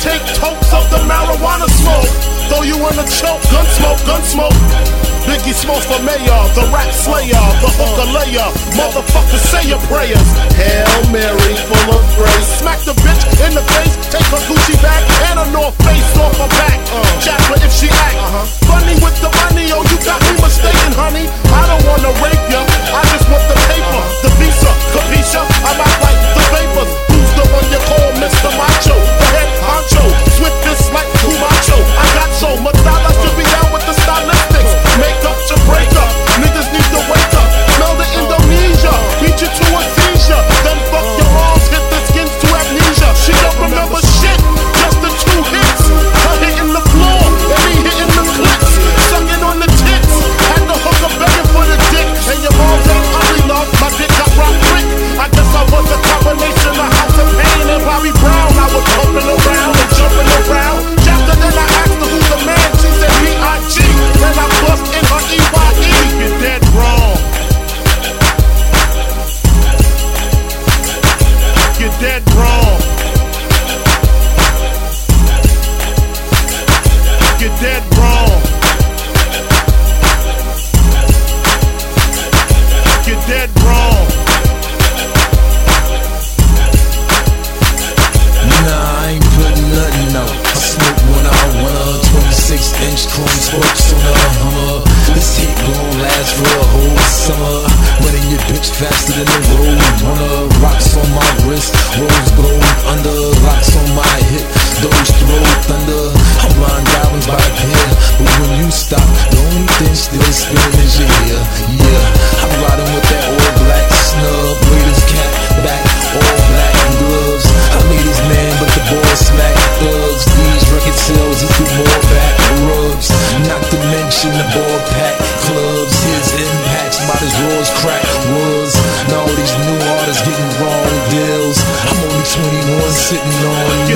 Take tokes of the marijuana smoke. Throw you in a choke, gun smoke, gun smoke. Biggie Smalls for mayor, the rap slayer, the hooker layer. Motherfucker, say your prayers. Hail Mary, full of grace. Smack the bitch in the face, take her dead wrong. You're dead wrong. You're dead wrong. Nah, I ain't putting nothing out. I smoke when I wanna. 26 inch chrome spokes on a Hummer. This heat gon' last for a whole summer. Bitch faster than the road. Wanna rocks on my wrist, rose gold under. Locks on my hip, those throw thunder. I'm blind diamonds by the pair, but when you stop, the only thing still spinning is your ear. Yeah, I'm riding with that all black snub, Raiders cap back, all black gloves. I made his man, but the boy smack thugs. These record sales equal more back rubs. Not to mention the ball pack clubs. His impacts about as raw crack sitting on